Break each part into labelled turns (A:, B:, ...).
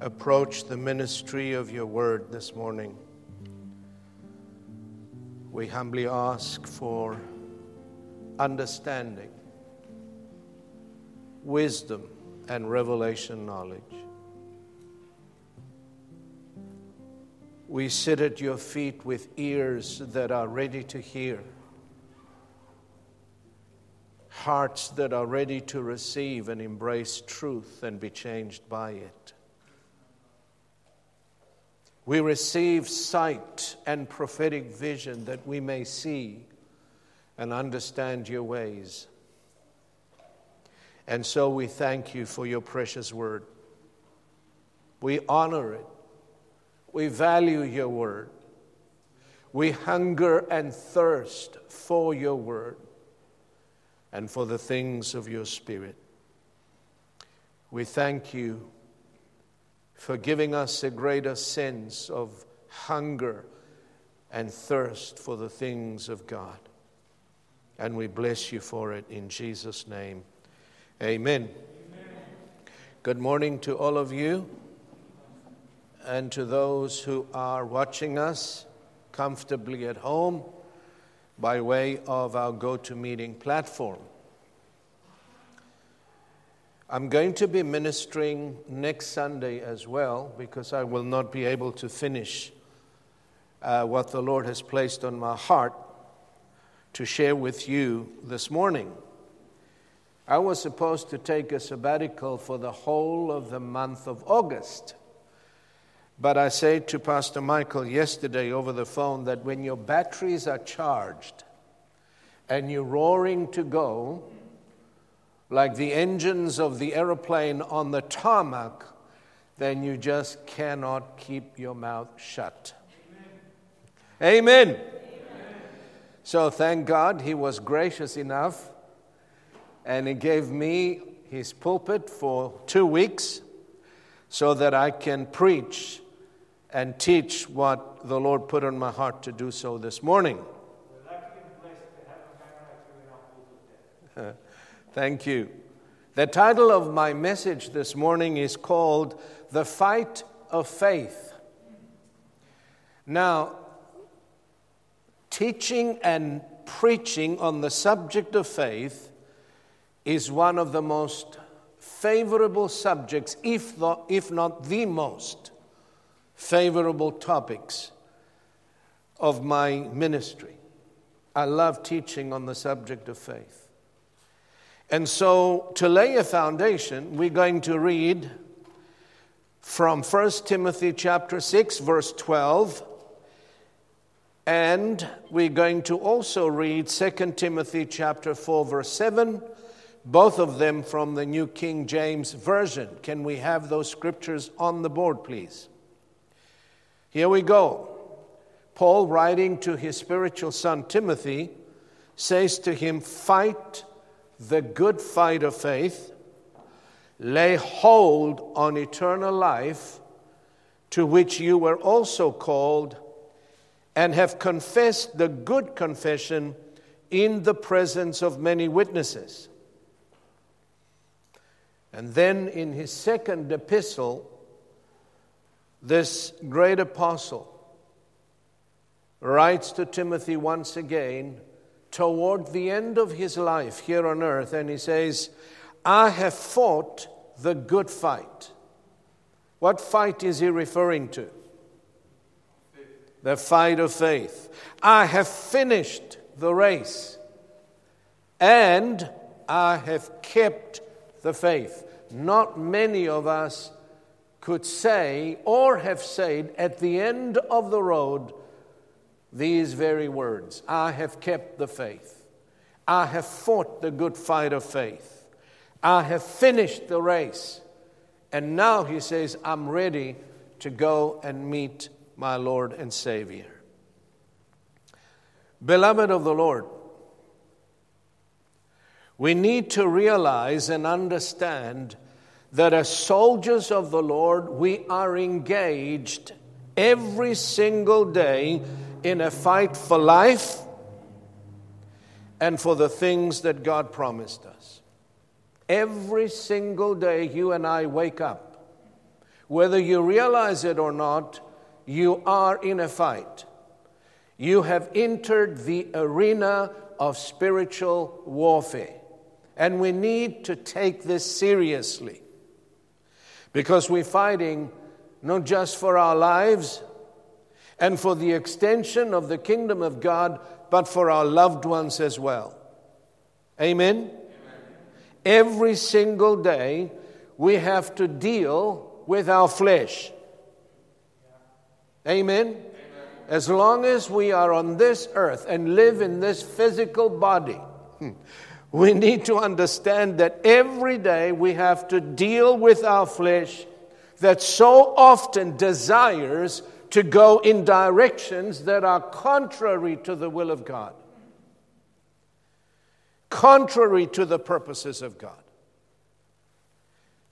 A: approach the ministry of your word this morning, we humbly ask for understanding, wisdom, and revelation knowledge. We sit at your feet with ears that are ready to hear hearts that are ready to receive and embrace truth and be changed by it. We receive sight and prophetic vision that we may see and understand your ways. And so we thank you for your precious word. We honor it. We value your word. We hunger and thirst for your word and for the things of your Spirit. We thank you for giving us a greater sense of hunger and thirst for the things of God. And we bless you for it in Jesus' name. Amen. Amen. Good morning to all of you and to those who are watching us comfortably at home by way of our GoToMeeting platform. I'm going to be ministering next Sunday as well because I will not be able to finish uh, what the Lord has placed on my heart to share with you this morning. I was supposed to take a sabbatical for the whole of the month of August. But I said to Pastor Michael yesterday over the phone that when your batteries are charged and you're roaring to go, like the engines of the aeroplane on the tarmac, then you just cannot keep your mouth shut. Amen. Amen. So thank God he was gracious enough and he gave me his pulpit for two weeks so that I can preach and teach what the Lord put on my heart to do so this morning. Thank you. The title of my message this morning is called The Fight of Faith. Now, teaching and preaching on the subject of faith is one of the most favorable subjects, if, the, if not the most favorable topics of my ministry. I love teaching on the subject of faith. And so, to lay a foundation, we're going to read from 1 Timothy chapter 6 verse 12 and we're going to also read 2 Timothy chapter 4 verse 7 both of them from the New King James version can we have those scriptures on the board please here we go. Paul, writing to his spiritual son Timothy, says to him, Fight the good fight of faith, lay hold on eternal life, to which you were also called, and have confessed the good confession in the presence of many witnesses. And then in his second epistle, this great apostle writes to Timothy once again toward the end of his life here on earth, and he says, I have fought the good fight. What fight is he referring to? The fight of faith. I have finished the race, and I have kept the faith. Not many of us could say or have said at the end of the road these very words I have kept the faith. I have fought the good fight of faith. I have finished the race And now he says, I'm ready to go and meet my Lord and Savior. Beloved of the Lord, we need to realize and understand that as soldiers of the Lord, we are engaged every single day in a fight for life and for the things that God promised us. Every single day, you and I wake up. Whether you realize it or not, you are in a fight. You have entered the arena of spiritual warfare. And we need to take this seriously because we're fighting not just for our lives and for the extension of the kingdom of God, but for our loved ones as well. Amen? Amen. Every single day, we have to deal with our flesh. Amen? Amen? As long as we are on this earth and live in this physical body, we need to understand that every day we have to deal with our flesh that so often desires to go in directions that are contrary to the will of God, contrary to the purposes of God.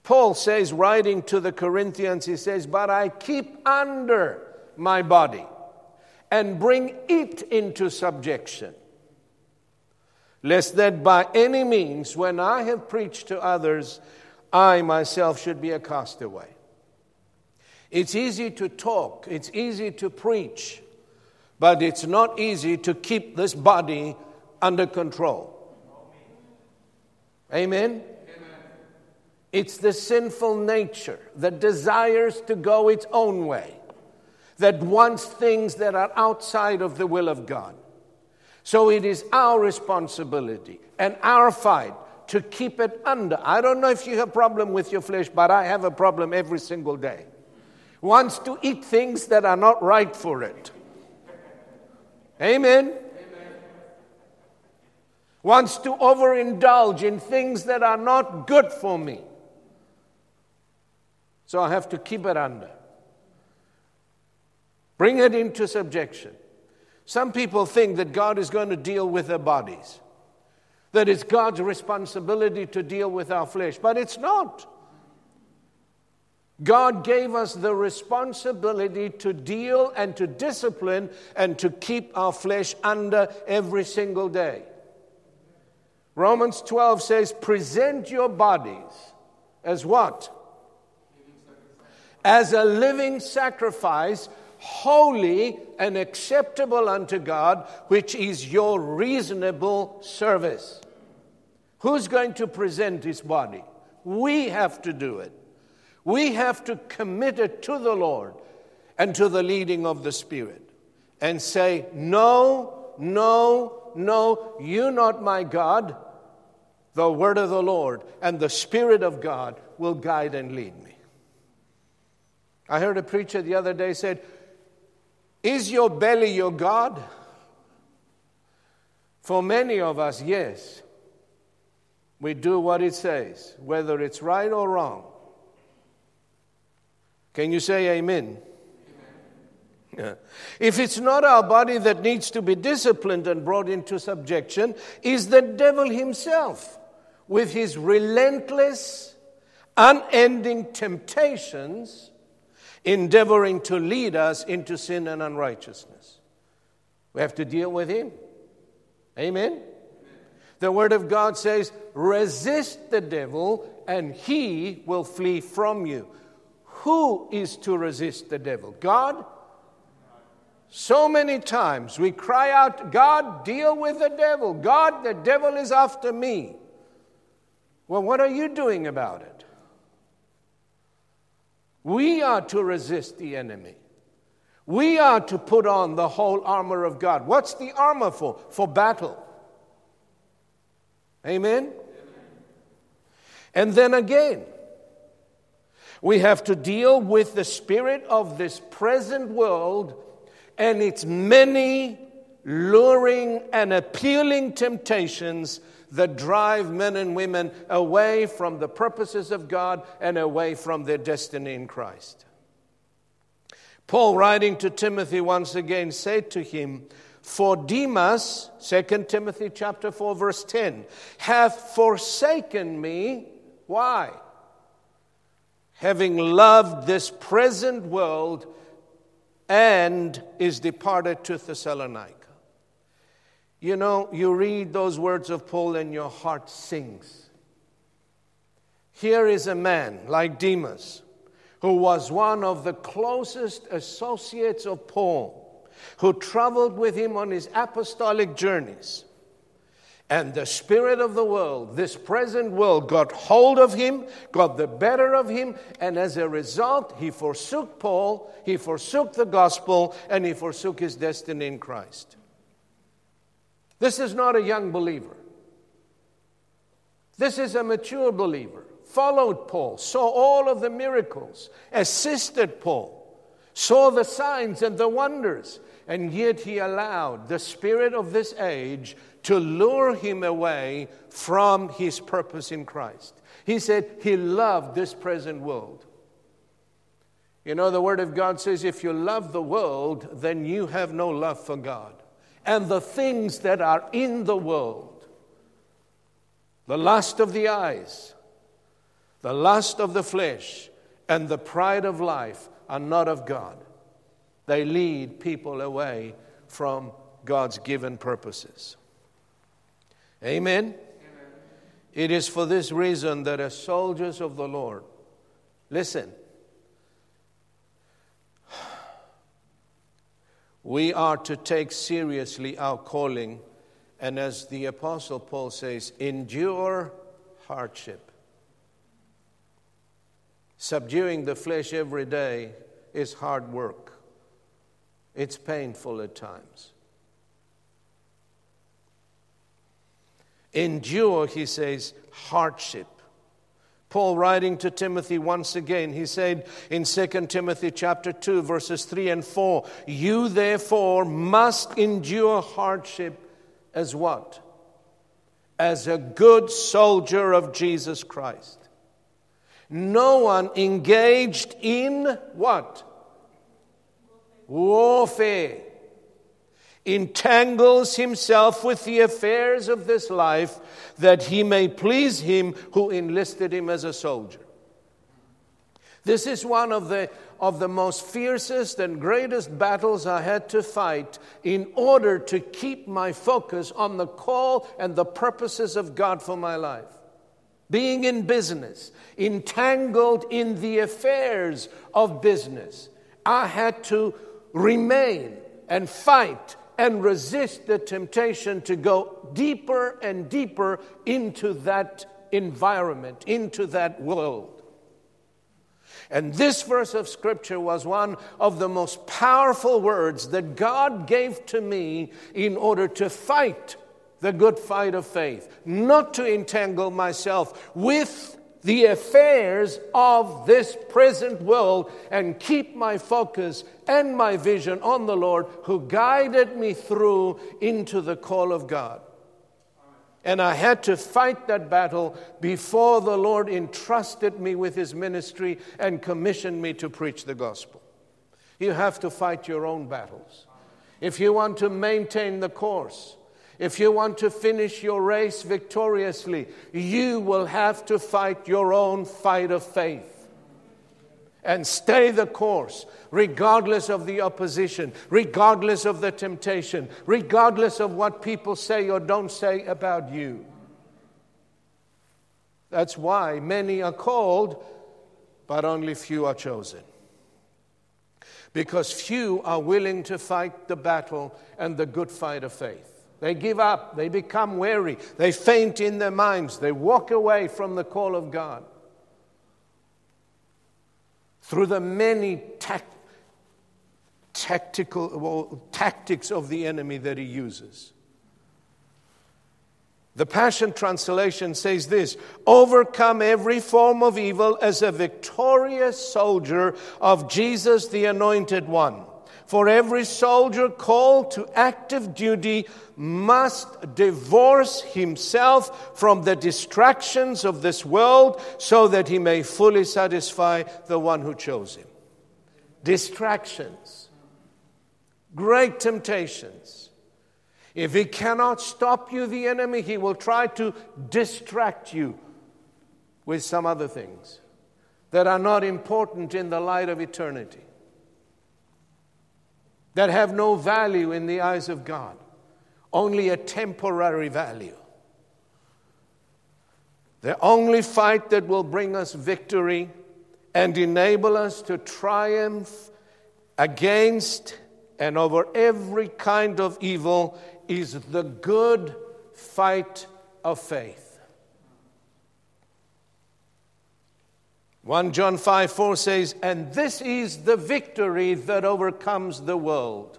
A: Paul says, writing to the Corinthians, he says, But I keep under my body and bring it into subjection, lest that by any means, when I have preached to others, I myself should be a castaway. It's easy to talk, it's easy to preach, but it's not easy to keep this body under control. Amen? It's the sinful nature that desires to go its own way, that wants things that are outside of the will of God. So it is our responsibility and our fight to keep it under. I don't know if you have a problem with your flesh, but I have a problem every single day wants to eat things that are not right for it. Amen. Amen. Wants to overindulge in things that are not good for me. So I have to keep it under. Bring it into subjection. Some people think that God is going to deal with their bodies, that it's God's responsibility to deal with our flesh, but it's not. God gave us the responsibility to deal and to discipline and to keep our flesh under every single day. Romans 12 says, Present your bodies as what? As a living sacrifice, holy and acceptable unto God, which is your reasonable service. Who's going to present his body? We have to do it. We have to commit it to the Lord and to the leading of the Spirit and say, No, no, no, you not my God. The word of the Lord and the Spirit of God will guide and lead me. I heard a preacher the other day said, Is your belly your God? For many of us, yes. We do what it says, whether it's right or wrong. Can you say amen? amen? If it's not our body that needs to be disciplined and brought into subjection, is the devil himself with his relentless, unending temptations endeavoring to lead us into sin and unrighteousness. We have to deal with him. Amen? Amen? The Word of God says, resist the devil and he will flee from you. Who is to resist the devil? God? So many times we cry out, God, deal with the devil. God, the devil is after me. Well, what are you doing about it? We are to resist the enemy. We are to put on the whole armor of God. What's the armor for? For battle. Amen? And then again, we have to deal with the spirit of this present world and its many luring and appealing temptations that drive men and women away from the purposes of God and away from their destiny in Christ. Paul, writing to Timothy once again, said to him, For Demas, 2 Timothy chapter 4, verse 10, hath forsaken me. Why? Having loved this present world and is departed to Thessalonica. You know, you read those words of Paul and your heart sings. Here is a man like Demas, who was one of the closest associates of Paul, who traveled with him on his apostolic journeys. And the spirit of the world, this present world, got hold of him, got the better of him, and as a result, he forsook Paul, he forsook the gospel, and he forsook his destiny in Christ. This is not a young believer. This is a mature believer. Followed Paul, saw all of the miracles, assisted Paul, saw the signs and the wonders, and yet he allowed the spirit of this age to lure him away from his purpose in Christ. He said he loved this present world. You know, the Word of God says if you love the world, then you have no love for God and the things that are in the world the lust of the eyes, the lust of the flesh, and the pride of life are not of God. They lead people away from God's given purposes. Amen? Amen? It is for this reason that as soldiers of the Lord, listen, We are to take seriously our calling, and as the Apostle Paul says, endure hardship. Subduing the flesh every day is hard work, it's painful at times. Endure, he says, hardship. Paul writing to Timothy once again, he said in 2 Timothy chapter 2 verses 3 and 4, you therefore must endure hardship as what? As a good soldier of Jesus Christ. No one engaged in what? Warfare entangles himself with the affairs of this life that he may please him who enlisted him as a soldier. This is one of the, of the most fiercest and greatest battles I had to fight in order to keep my focus on the call and the purposes of God for my life. Being in business, entangled in the affairs of business, I had to remain and fight and resist the temptation to go deeper and deeper into that environment, into that world. And this verse of scripture was one of the most powerful words that God gave to me in order to fight the good fight of faith, not to entangle myself with the affairs of this present world and keep my focus and my vision on the Lord who guided me through into the call of God. And I had to fight that battle before the Lord entrusted me with His ministry and commissioned me to preach the gospel. You have to fight your own battles. If you want to maintain the course, if you want to finish your race victoriously, you will have to fight your own fight of faith and stay the course, regardless of the opposition, regardless of the temptation, regardless of what people say or don't say about you. That's why many are called, but only few are chosen. Because few are willing to fight the battle and the good fight of faith. They give up. They become weary. They faint in their minds. They walk away from the call of God. Through the many tactical well, tactics of the enemy that he uses. The Passion Translation says this Overcome every form of evil as a victorious soldier of Jesus, the Anointed One. For every soldier called to active duty must divorce himself from the distractions of this world so that he may fully satisfy the one who chose him. Distractions, great temptations. If he cannot stop you, the enemy, he will try to distract you with some other things that are not important in the light of eternity that have no value in the eyes of God, only a temporary value. The only fight that will bring us victory and enable us to triumph against and over every kind of evil is the good fight of faith. 1 John 5 4 says, And this is the victory that overcomes the world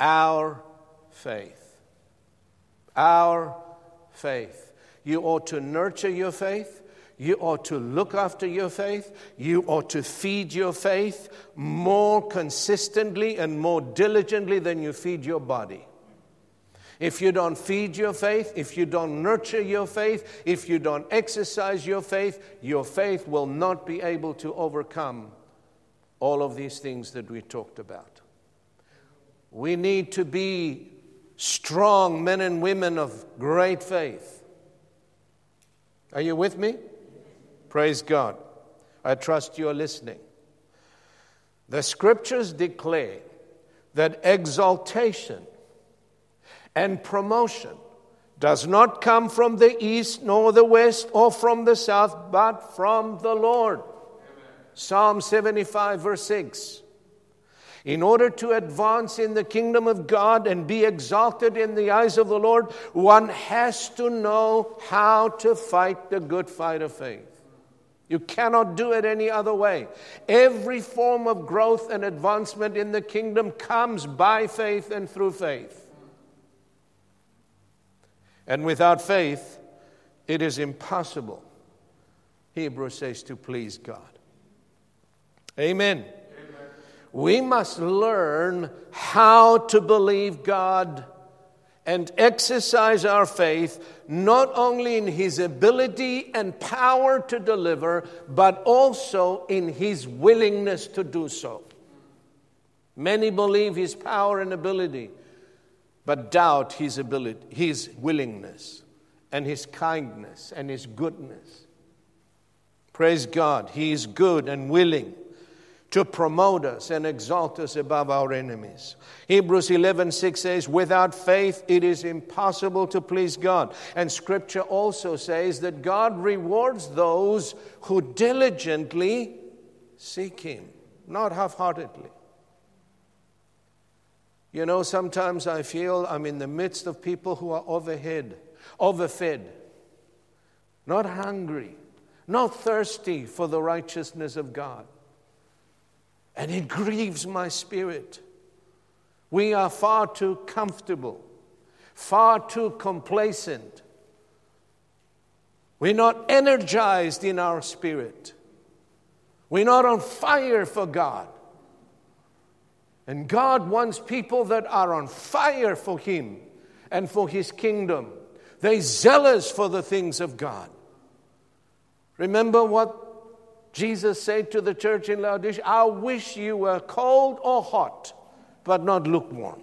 A: our faith. Our faith. You ought to nurture your faith. You ought to look after your faith. You ought to feed your faith more consistently and more diligently than you feed your body. If you don't feed your faith, if you don't nurture your faith, if you don't exercise your faith, your faith will not be able to overcome all of these things that we talked about. We need to be strong men and women of great faith. Are you with me? Praise God. I trust you are listening. The scriptures declare that exaltation and promotion does not come from the east nor the west or from the south, but from the Lord. Amen. Psalm 75, verse 6. In order to advance in the kingdom of God and be exalted in the eyes of the Lord, one has to know how to fight the good fight of faith. You cannot do it any other way. Every form of growth and advancement in the kingdom comes by faith and through faith. And without faith, it is impossible, Hebrews says, to please God. Amen. Amen. We must learn how to believe God and exercise our faith not only in His ability and power to deliver, but also in His willingness to do so. Many believe His power and ability, but doubt his ability, his willingness, and his kindness and his goodness. Praise God, he is good and willing to promote us and exalt us above our enemies. Hebrews 11:6 says, "Without faith it is impossible to please God." And scripture also says that God rewards those who diligently seek him, not half-heartedly. You know, sometimes I feel I'm in the midst of people who are overhead, overfed, not hungry, not thirsty for the righteousness of God. And it grieves my spirit. We are far too comfortable, far too complacent. We're not energized in our spirit. We're not on fire for God. And God wants people that are on fire for Him and for His kingdom. They're zealous for the things of God. Remember what Jesus said to the church in Laodicea? I wish you were cold or hot, but not lukewarm.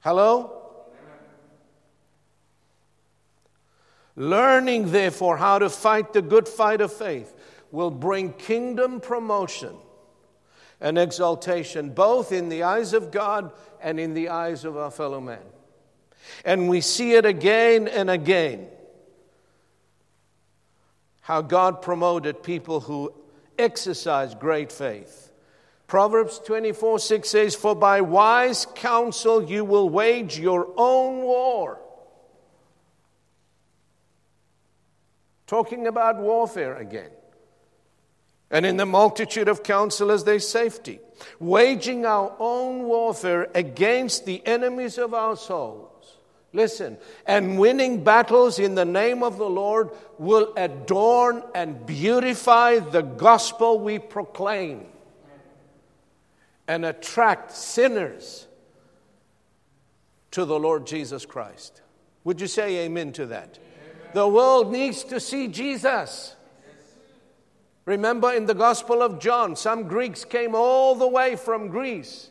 A: Hello? Learning, therefore, how to fight the good fight of faith will bring kingdom promotion and exaltation, both in the eyes of God and in the eyes of our fellow man. And we see it again and again how God promoted people who exercise great faith. Proverbs 24 6 says, For by wise counsel you will wage your own war. Talking about warfare again. And in the multitude of counselors, there's safety. Waging our own warfare against the enemies of our souls. Listen, and winning battles in the name of the Lord will adorn and beautify the gospel we proclaim. and attract sinners to the Lord Jesus Christ. Would you say amen to that? Amen. The world needs to see Jesus. Remember in the Gospel of John, some Greeks came all the way from Greece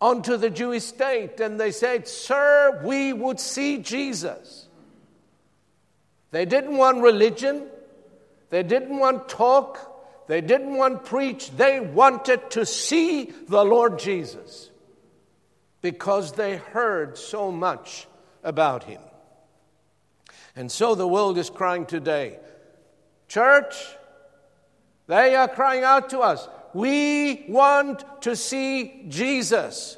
A: onto the Jewish state and they said, Sir, we would see Jesus. They didn't want religion, they didn't want talk, they didn't want preach, they wanted to see the Lord Jesus because they heard so much about him. And so the world is crying today, Church, they are crying out to us. We want to see Jesus.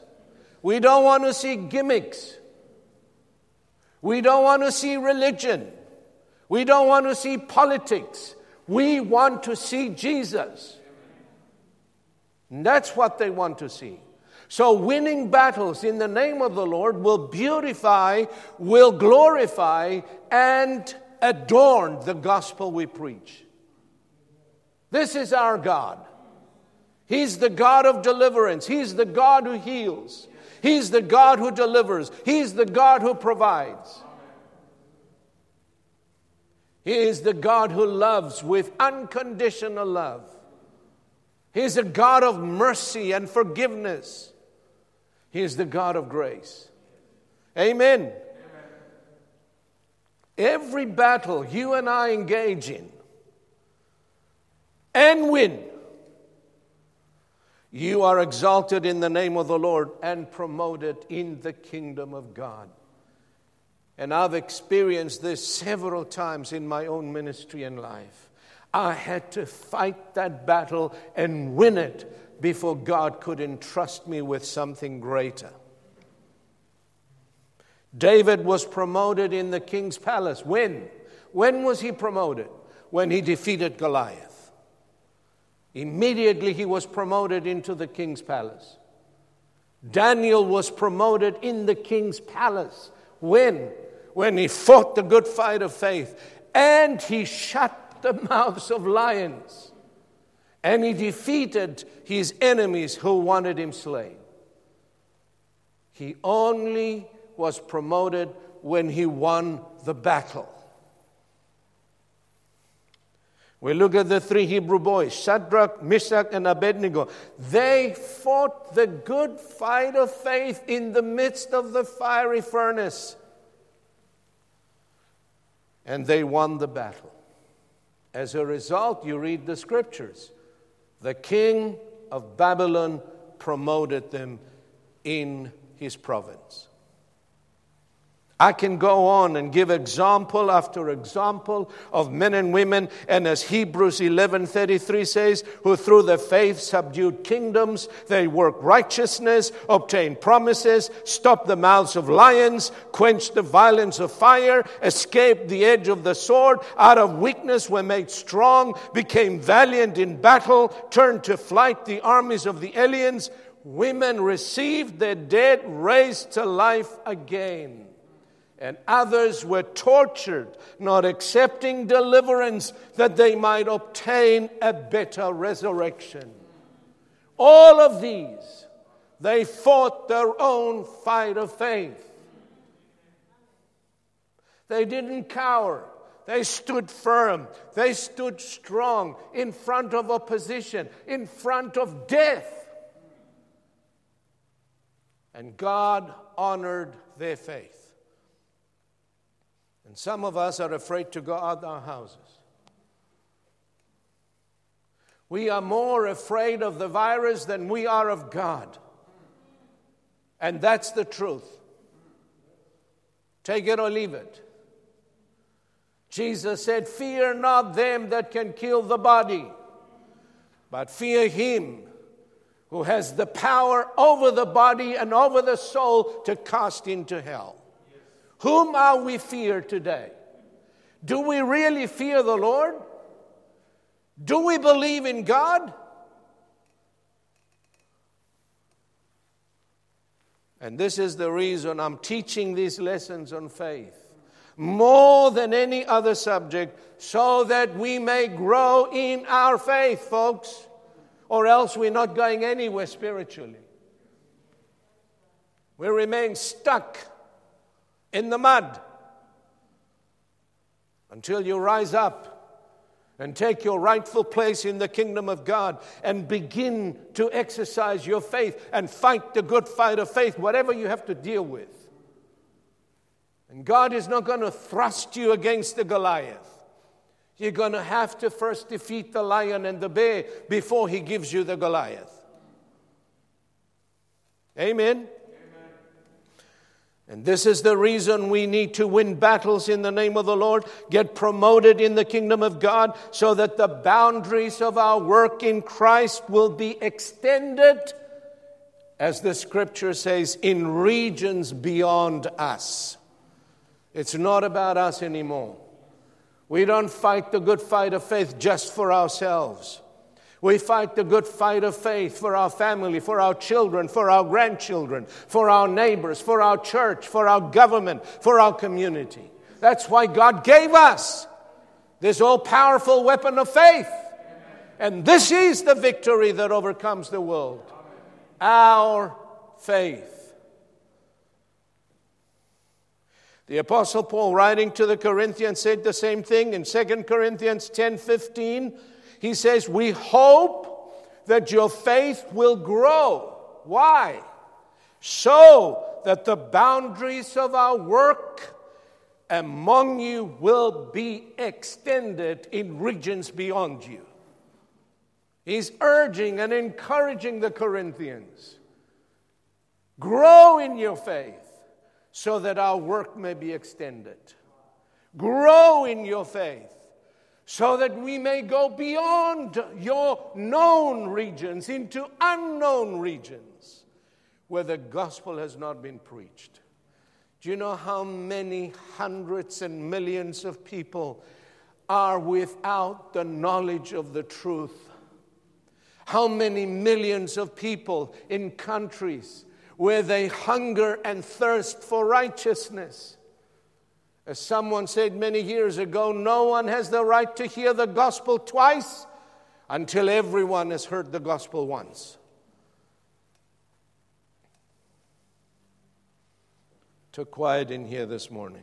A: We don't want to see gimmicks. We don't want to see religion. We don't want to see politics. We want to see Jesus. And that's what they want to see. So, winning battles in the name of the Lord will beautify, will glorify, and adorn the gospel we preach. This is our God. He's the God of deliverance. He's the God who heals. He's the God who delivers. He's the God who provides. He is the God who loves with unconditional love. He's a God of mercy and forgiveness. He is the God of grace. Amen. Every battle you and I engage in and win. You are exalted in the name of the Lord and promoted in the kingdom of God. And I've experienced this several times in my own ministry and life. I had to fight that battle and win it before God could entrust me with something greater. David was promoted in the king's palace. When? When was he promoted? When he defeated Goliath. Immediately he was promoted into the king's palace. Daniel was promoted in the king's palace. When? When he fought the good fight of faith and he shut the mouths of lions and he defeated his enemies who wanted him slain. He only was promoted when he won the battle. We look at the three Hebrew boys, Shadrach, Meshach, and Abednego. They fought the good fight of faith in the midst of the fiery furnace. And they won the battle. As a result, you read the scriptures. The king of Babylon promoted them in his province. I can go on and give example after example of men and women, and as Hebrews 11:33 says, who through the faith subdued kingdoms, they work righteousness, obtain promises, stop the mouths of lions, quench the violence of fire, escaped the edge of the sword, out of weakness were made strong, became valiant in battle, turned to flight the armies of the aliens. Women received their dead raised to life again and others were tortured, not accepting deliverance that they might obtain a better resurrection. All of these, they fought their own fight of faith. They didn't cower. They stood firm. They stood strong in front of opposition, in front of death. And God honored their faith. And some of us are afraid to go out our houses. We are more afraid of the virus than we are of God. And that's the truth. Take it or leave it. Jesus said, Fear not them that can kill the body, but fear him who has the power over the body and over the soul to cast into hell. Whom are we fear today? Do we really fear the Lord? Do we believe in God? And this is the reason I'm teaching these lessons on faith more than any other subject so that we may grow in our faith, folks. or else we're not going anywhere spiritually. We remain stuck in the mud until you rise up and take your rightful place in the kingdom of God and begin to exercise your faith and fight the good fight of faith, whatever you have to deal with. And God is not going to thrust you against the Goliath. You're going to have to first defeat the lion and the bear before he gives you the Goliath. Amen. And this is the reason we need to win battles in the name of the Lord, get promoted in the kingdom of God, so that the boundaries of our work in Christ will be extended, as the scripture says, in regions beyond us. It's not about us anymore. We don't fight the good fight of faith just for ourselves. We fight the good fight of faith for our family, for our children, for our grandchildren, for our neighbors, for our church, for our government, for our community. That's why God gave us this all powerful weapon of faith. And this is the victory that overcomes the world our faith. The apostle Paul writing to the Corinthians said the same thing in 2 Corinthians 10:15 he says, We hope that your faith will grow. Why? So that the boundaries of our work among you will be extended in regions beyond you. He's urging and encouraging the Corinthians grow in your faith so that our work may be extended. Grow in your faith so that we may go beyond your known regions into unknown regions where the gospel has not been preached. Do you know how many hundreds and millions of people are without the knowledge of the truth? How many millions of people in countries where they hunger and thirst for righteousness? As someone said many years ago, no one has the right to hear the gospel twice until everyone has heard the gospel once. Took quiet in here this morning.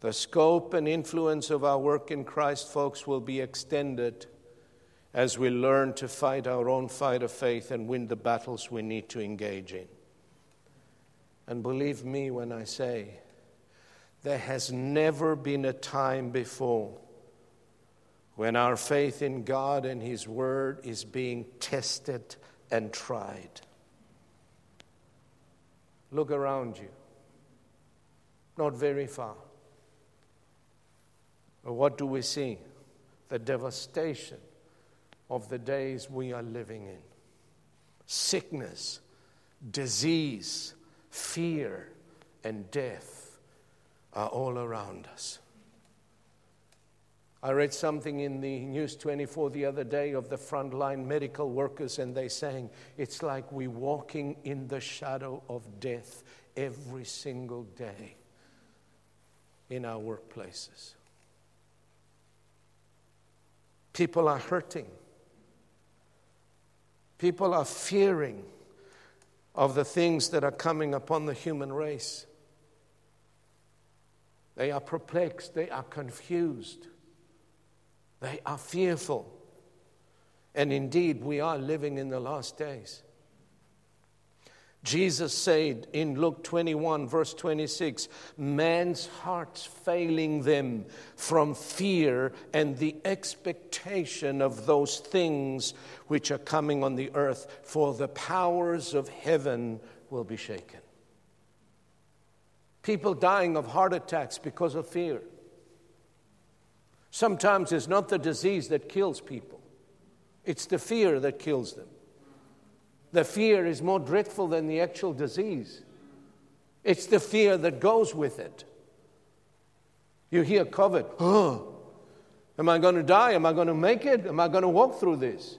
A: The scope and influence of our work in Christ, folks, will be extended as we learn to fight our own fight of faith and win the battles we need to engage in. And believe me when I say, there has never been a time before when our faith in God and His Word is being tested and tried. Look around you, not very far. But what do we see? The devastation of the days we are living in. Sickness, disease, fear, and death are all around us. I read something in the News 24 the other day of the frontline medical workers, and they saying it's like we're walking in the shadow of death every single day in our workplaces. People are hurting. People are fearing of the things that are coming upon the human race. They are perplexed, they are confused, they are fearful. And indeed, we are living in the last days. Jesus said in Luke 21, verse 26, man's hearts failing them from fear and the expectation of those things which are coming on the earth, for the powers of heaven will be shaken. People dying of heart attacks because of fear. Sometimes it's not the disease that kills people, it's the fear that kills them. The fear is more dreadful than the actual disease. It's the fear that goes with it. You hear COVID, oh, am I going to die? Am I going to make it? Am I going to walk through this?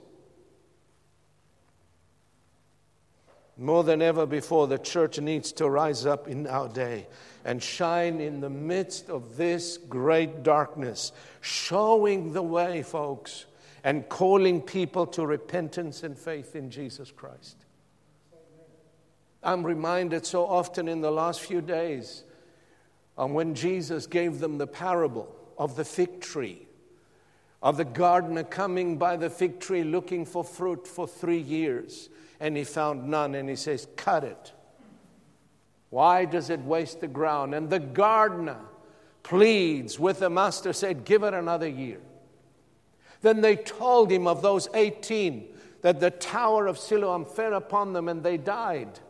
A: More than ever before, the church needs to rise up in our day and shine in the midst of this great darkness, showing the way, folks, and calling people to repentance and faith in Jesus Christ. I'm reminded so often in the last few days of when Jesus gave them the parable of the fig tree, of the gardener coming by the fig tree looking for fruit for three years, and he found none, and he says, Cut it. Why does it waste the ground? And the gardener pleads with the master, said, Give it another year. Then they told him of those 18 that the tower of Siloam fell upon them and they died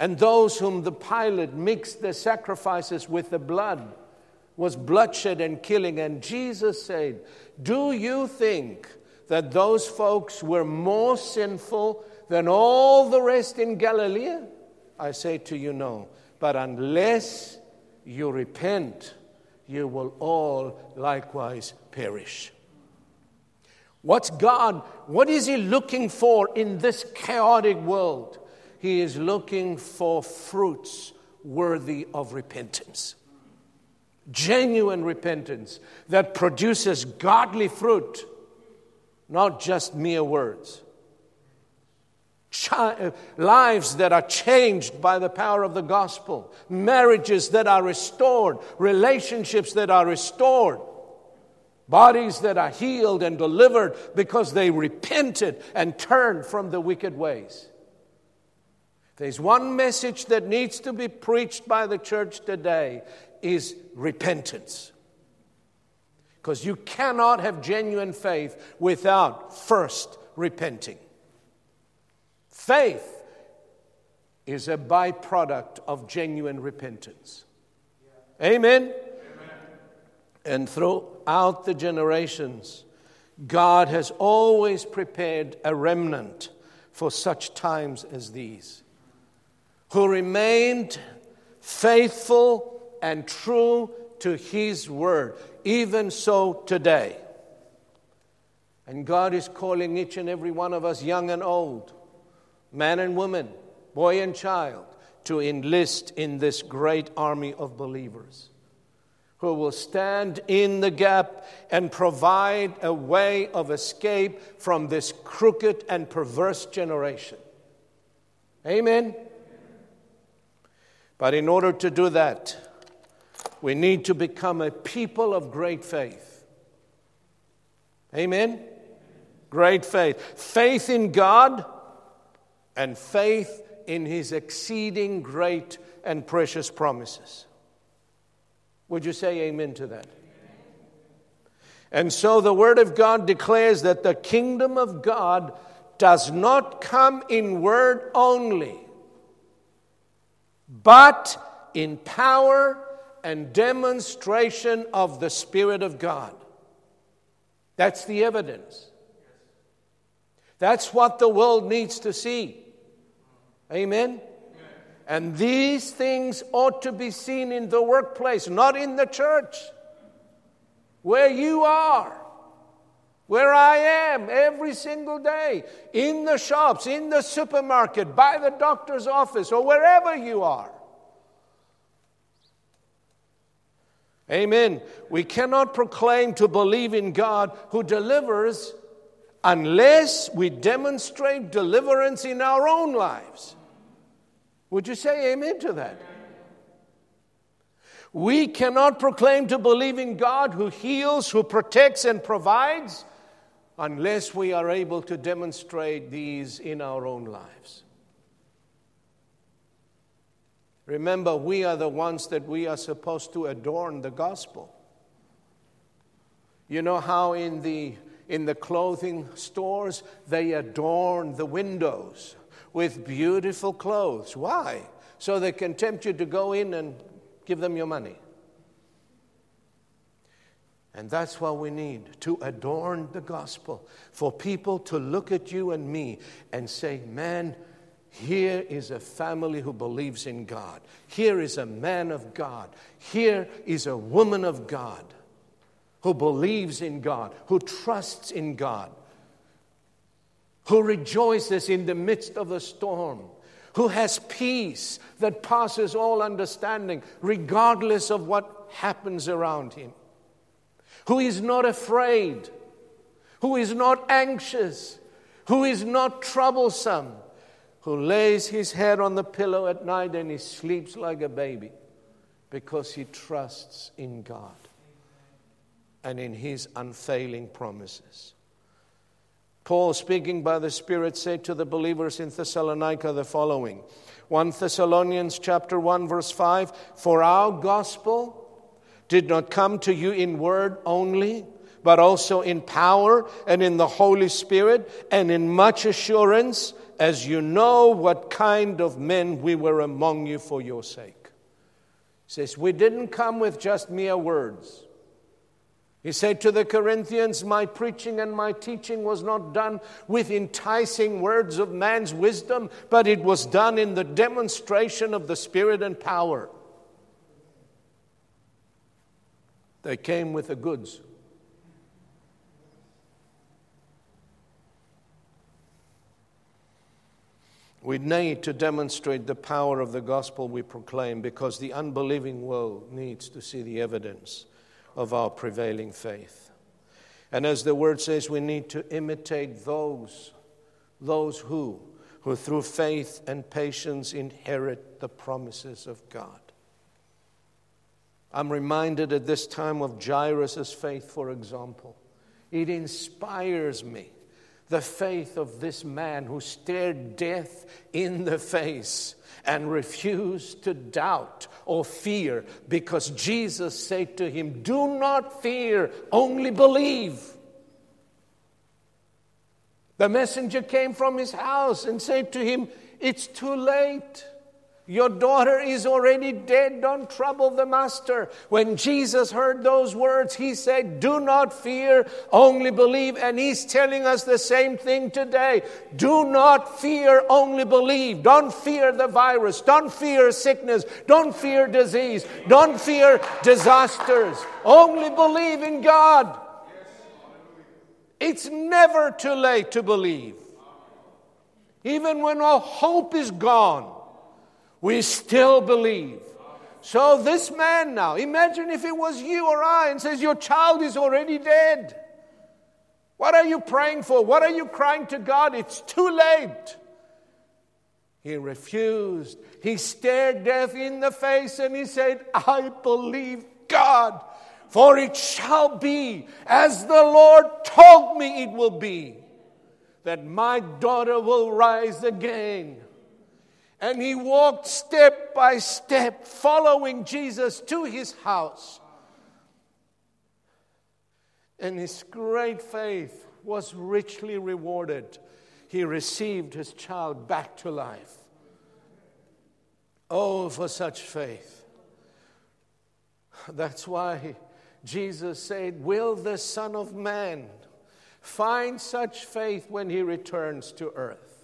A: and those whom the Pilate mixed the sacrifices with the blood was bloodshed and killing. And Jesus said, Do you think that those folks were more sinful than all the rest in Galilee? I say to you, no. But unless you repent, you will all likewise perish. What's God, what is He looking for in this chaotic world? He is looking for fruits worthy of repentance. Genuine repentance that produces godly fruit, not just mere words. Ch- uh, lives that are changed by the power of the gospel, marriages that are restored, relationships that are restored, bodies that are healed and delivered because they repented and turned from the wicked ways. There's one message that needs to be preached by the church today is repentance. Because you cannot have genuine faith without first repenting. Faith is a byproduct of genuine repentance. Amen? Amen? And throughout the generations, God has always prepared a remnant for such times as these who remained faithful and true to his word, even so today. And God is calling each and every one of us, young and old, man and woman, boy and child, to enlist in this great army of believers who will stand in the gap and provide a way of escape from this crooked and perverse generation. Amen. But in order to do that, we need to become a people of great faith. Amen? Great faith. Faith in God and faith in His exceeding great and precious promises. Would you say amen to that? And so the Word of God declares that the kingdom of God does not come in word only but in power and demonstration of the Spirit of God. That's the evidence. That's what the world needs to see. Amen? And these things ought to be seen in the workplace, not in the church. Where you are, where I am every single day, in the shops, in the supermarket, by the doctor's office, or wherever you are. Amen. We cannot proclaim to believe in God who delivers unless we demonstrate deliverance in our own lives. Would you say amen to that? We cannot proclaim to believe in God who heals, who protects, and provides unless we are able to demonstrate these in our own lives. Remember, we are the ones that we are supposed to adorn the gospel. You know how in the, in the clothing stores they adorn the windows with beautiful clothes. Why? So they can tempt you to go in and give them your money. And that's what we need to adorn the gospel, for people to look at you and me and say, Man, here is a family who believes in God. Here is a man of God. Here is a woman of God who believes in God, who trusts in God, who rejoices in the midst of the storm, who has peace that passes all understanding, regardless of what happens around him, who is not afraid, who is not anxious, who is not troublesome, who lays his head on the pillow at night and he sleeps like a baby because he trusts in God and in his unfailing promises. Paul, speaking by the Spirit, said to the believers in Thessalonica the following 1 Thessalonians chapter 1 verse 5 For our gospel did not come to you in word only, but also in power and in the Holy Spirit and in much assurance, as you know what kind of men we were among you for your sake. He says, We didn't come with just mere words. He said to the Corinthians, My preaching and my teaching was not done with enticing words of man's wisdom, but it was done in the demonstration of the Spirit and power. They came with the goods. We need to demonstrate the power of the gospel we proclaim because the unbelieving world needs to see the evidence of our prevailing faith. And as the word says, we need to imitate those, those who, who through faith and patience inherit the promises of God. I'm reminded at this time of Jairus' faith, for example. It inspires me the faith of this man who stared death in the face and refused to doubt or fear because Jesus said to him, Do not fear, only believe. The messenger came from his house and said to him, It's too late. Your daughter is already dead. Don't trouble the master. When Jesus heard those words, he said, Do not fear, only believe. And he's telling us the same thing today. Do not fear, only believe. Don't fear the virus. Don't fear sickness. Don't fear disease. Don't fear disasters. Only believe in God. It's never too late to believe. Even when all hope is gone. We still believe. So, this man now, imagine if it was you or I and says, Your child is already dead. What are you praying for? What are you crying to God? It's too late. He refused. He stared death in the face and he said, I believe God, for it shall be as the Lord told me it will be, that my daughter will rise again. And he walked step by step, following Jesus to his house. And his great faith was richly rewarded. He received his child back to life. Oh, for such faith. That's why Jesus said, Will the Son of Man find such faith when he returns to earth?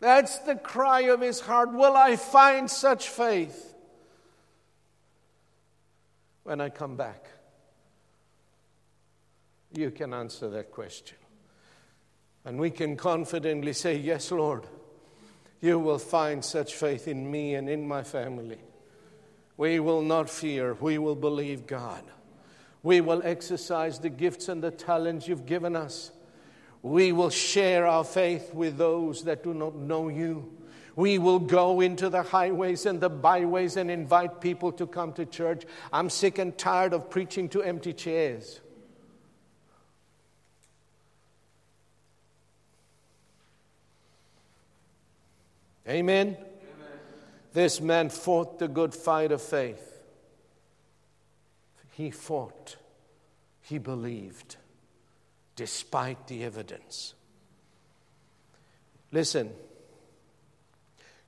A: That's the cry of his heart. Will I find such faith when I come back? You can answer that question. And we can confidently say, Yes, Lord, you will find such faith in me and in my family. We will not fear, we will believe God. We will exercise the gifts and the talents you've given us. We will share our faith with those that do not know you. We will go into the highways and the byways and invite people to come to church. I'm sick and tired of preaching to empty chairs. Amen? Amen? This man fought the good fight of faith. He fought, he believed despite the evidence. Listen,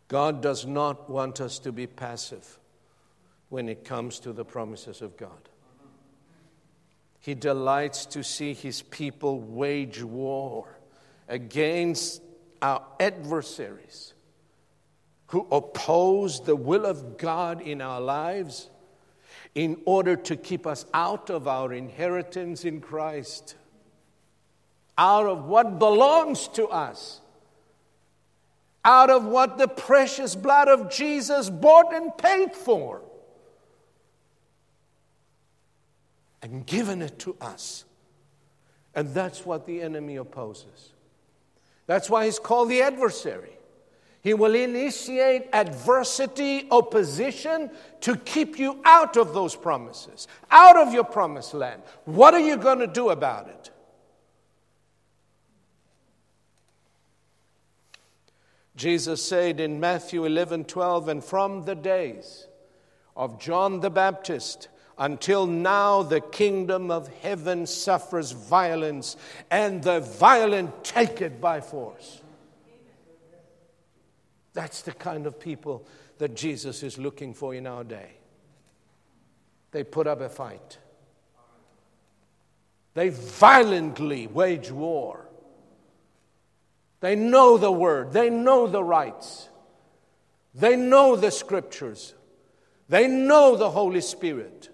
A: God does not want us to be passive when it comes to the promises of God. He delights to see his people wage war against our adversaries who oppose the will of God in our lives in order to keep us out of our inheritance in Christ. Out of what belongs to us, out of what the precious blood of Jesus bought and paid for, and given it to us. And that's what the enemy opposes. That's why he's called the adversary. He will initiate adversity, opposition to keep you out of those promises, out of your promised land. What are you going to do about it? Jesus said in Matthew 11 12, and from the days of John the Baptist until now, the kingdom of heaven suffers violence, and the violent take it by force. That's the kind of people that Jesus is looking for in our day. They put up a fight, they violently wage war. They know the word, they know the rights, they know the scriptures, they know the Holy Spirit.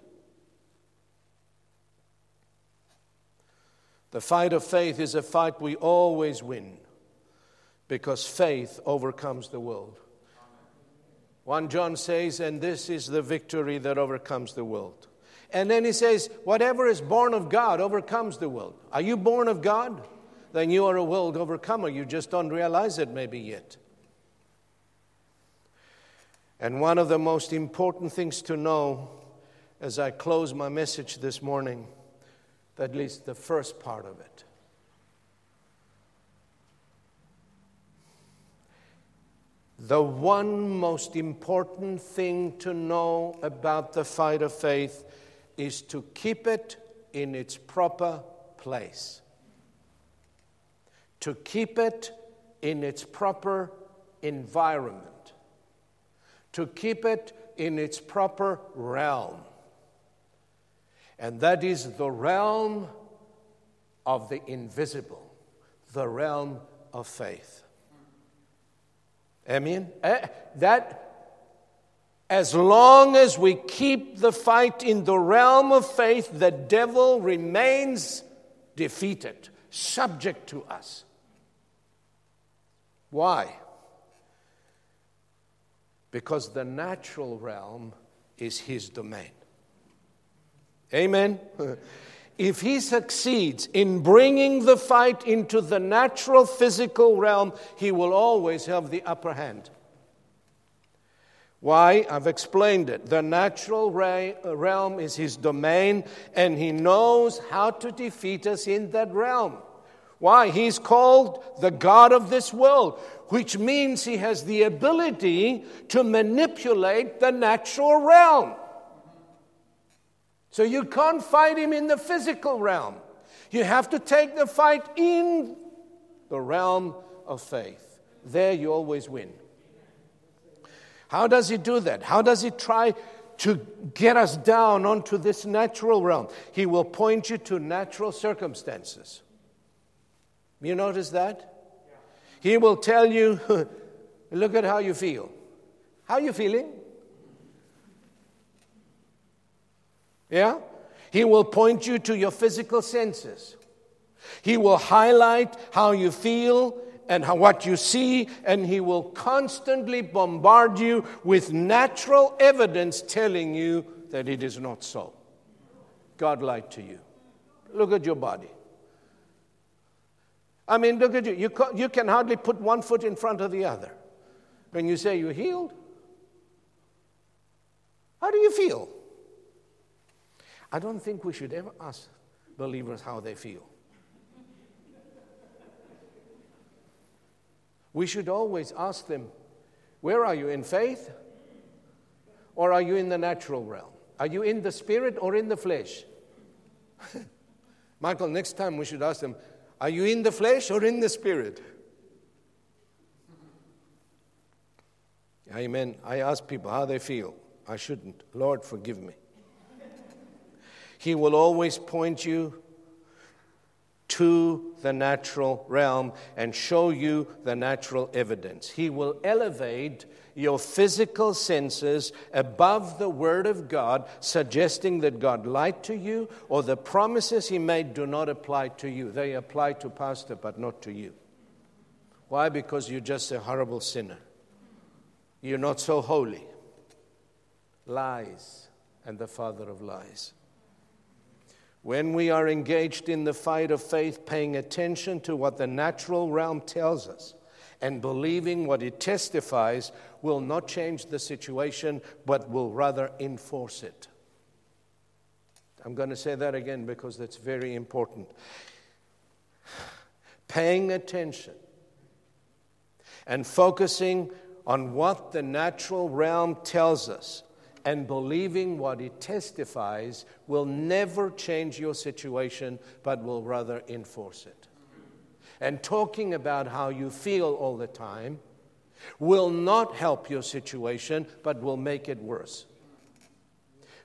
A: The fight of faith is a fight we always win because faith overcomes the world. 1 John says, and this is the victory that overcomes the world. And then he says, whatever is born of God overcomes the world. Are you born of God? Then you are a world overcomer. You just don't realize it maybe yet. And one of the most important things to know as I close my message this morning, at least the first part of it, The one most important thing to know about the fight of faith is to keep it in its proper place to keep it in its proper environment, to keep it in its proper realm. And that is the realm of the invisible, the realm of faith. Amen? Eh, that as long as we keep the fight in the realm of faith, the devil remains defeated, subject to us. Why? Because the natural realm is his domain. Amen? if he succeeds in bringing the fight into the natural physical realm, he will always have the upper hand. Why? I've explained it. The natural uh, realm is his domain, and he knows how to defeat us in that realm. Why? He's called the God of this world, which means he has the ability to manipulate the natural realm. So you can't fight him in the physical realm. You have to take the fight in the realm of faith. There you always win. How does he do that? How does he try to get us down onto this natural realm? He will point you to natural circumstances. You notice that? He will tell you, look at how you feel. How you feeling? Yeah? He will point you to your physical senses. He will highlight how you feel and how, what you see, and he will constantly bombard you with natural evidence telling you that it is not so. God lied to you. Look at your body. I mean, look at you. You, you can hardly put one foot in front of the other. When you say you're healed, how do you feel? I don't think we should ever ask believers how they feel. We should always ask them, where are you in faith? Or are you in the natural realm? Are you in the spirit or in the flesh? Michael, next time we should ask them, are you in the flesh or in the spirit? Amen. I ask people how they feel. I shouldn't. Lord, forgive me. He will always point you to the natural realm and show you the natural evidence. He will elevate your physical senses above the Word of God, suggesting that God lied to you or the promises He made do not apply to you. They apply to Pastor, but not to you. Why? Because you're just a horrible sinner. You're not so holy. Lies and the father of lies. When we are engaged in the fight of faith, paying attention to what the natural realm tells us and believing what it testifies, will not change the situation, but will rather enforce it. I'm going to say that again because that's very important. Paying attention and focusing on what the natural realm tells us and believing what it testifies will never change your situation, but will rather enforce it. And talking about how you feel all the time will not help your situation, but will make it worse.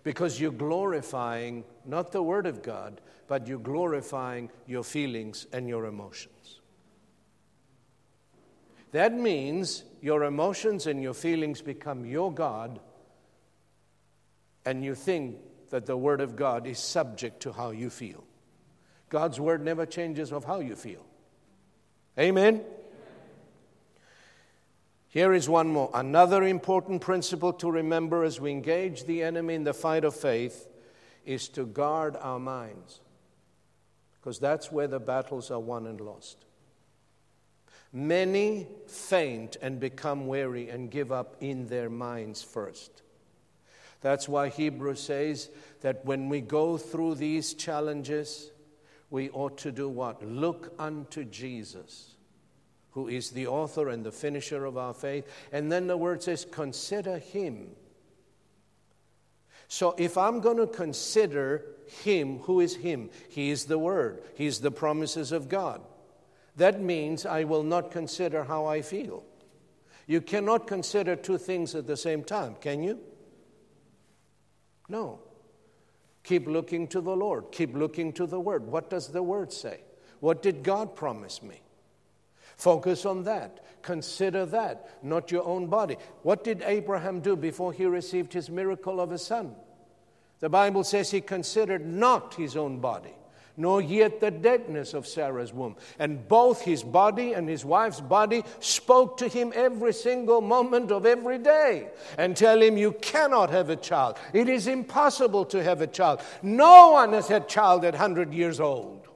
A: Because you're glorifying not the Word of God, but you're glorifying your feelings and your emotions. That means your emotions and your feelings become your God and you think that the Word of God is subject to how you feel. God's Word never changes of how you feel. Amen? Here is one more. Another important principle to remember as we engage the enemy in the fight of faith is to guard our minds, because that's where the battles are won and lost. Many faint and become weary and give up in their minds first. That's why Hebrews says that when we go through these challenges, we ought to do what? Look unto Jesus, who is the author and the finisher of our faith. And then the word says, consider him. So if I'm going to consider him, who is him? He is the word, he is the promises of God. That means I will not consider how I feel. You cannot consider two things at the same time, can you? No. Keep looking to the Lord. Keep looking to the Word. What does the Word say? What did God promise me? Focus on that. Consider that, not your own body. What did Abraham do before he received his miracle of a son? The Bible says he considered not his own body nor yet the deadness of Sarah's womb. And both his body and his wife's body spoke to him every single moment of every day and tell him, You cannot have a child. It is impossible to have a child. No one has had a child at 100 years old.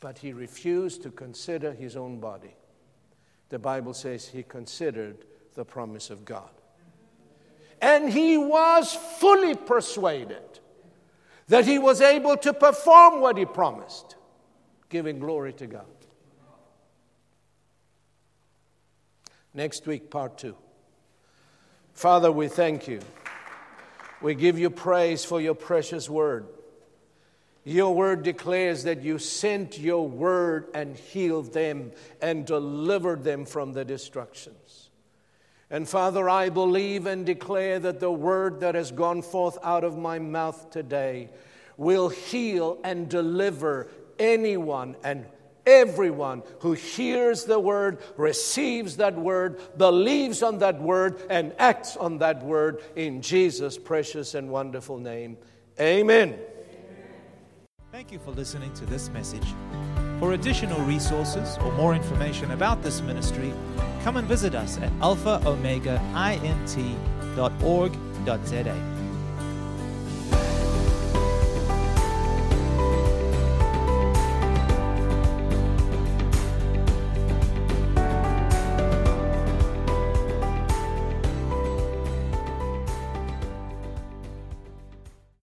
A: But he refused to consider his own body. The Bible says he considered the promise of God. And he was fully persuaded that he was able to perform what he promised, giving glory to God. Next week, part two. Father, we thank you. We give you praise for your precious word. Your word declares that you sent your word and healed them and delivered them from the destructions. And Father, I believe and declare that the word that has gone forth out of my mouth today will heal and deliver anyone and everyone who hears the word, receives that word, believes on that word, and acts on that word in Jesus' precious and wonderful name. Amen.
B: Thank you for listening to this message. For additional resources or more information about this ministry, come and visit us at alphaomegaint.org.za.